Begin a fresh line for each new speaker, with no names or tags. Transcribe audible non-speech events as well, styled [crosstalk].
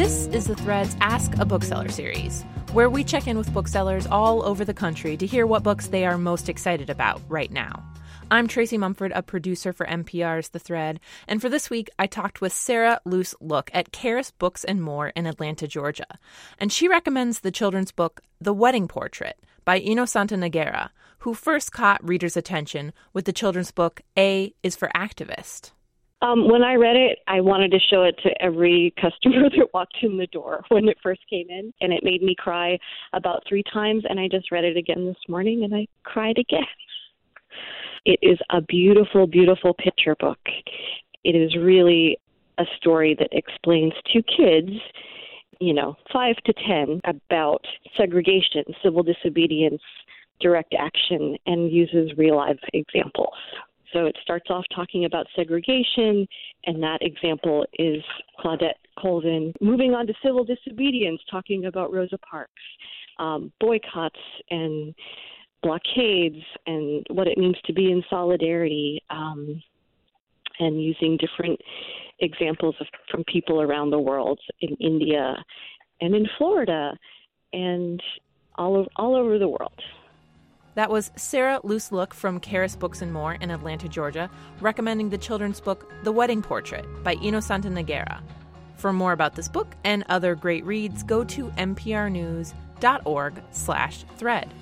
This is the Threads Ask a Bookseller series, where we check in with booksellers all over the country to hear what books they are most excited about right now. I'm Tracy Mumford, a producer for NPR's The Thread, and for this week I talked with Sara Luce Look at Charis Books and More in Atlanta, Georgia. And she recommends the children's book The Wedding Portrait by Innosanto Nagara, who first caught readers' attention with the children's book A is for Activist.
Um, when I read it, I wanted to show it to every [laughs] customer that walked in the door when it first came in, and it made me cry about three times. And I just read it again this morning, and I cried again. It is a beautiful, beautiful picture book. It is really a story that explains to kids, you know, five to ten, about segregation, civil disobedience, direct action, and uses real life examples. So it starts off talking about segregation, and that example is Claudette Colvin. Moving on to civil disobedience, talking about Rosa Parks, um, boycotts and blockades, and what it means to be in solidarity, um, and using different examples of, from people around the world in India and in Florida and all, over, all over the world.
That was Sara Luce Look from Charis Books and More in Atlanta, Georgia, recommending the children's book The Wedding Portrait by Innosanto Nagara. For more about this book and other great reads, go to nprnews.org slash thread.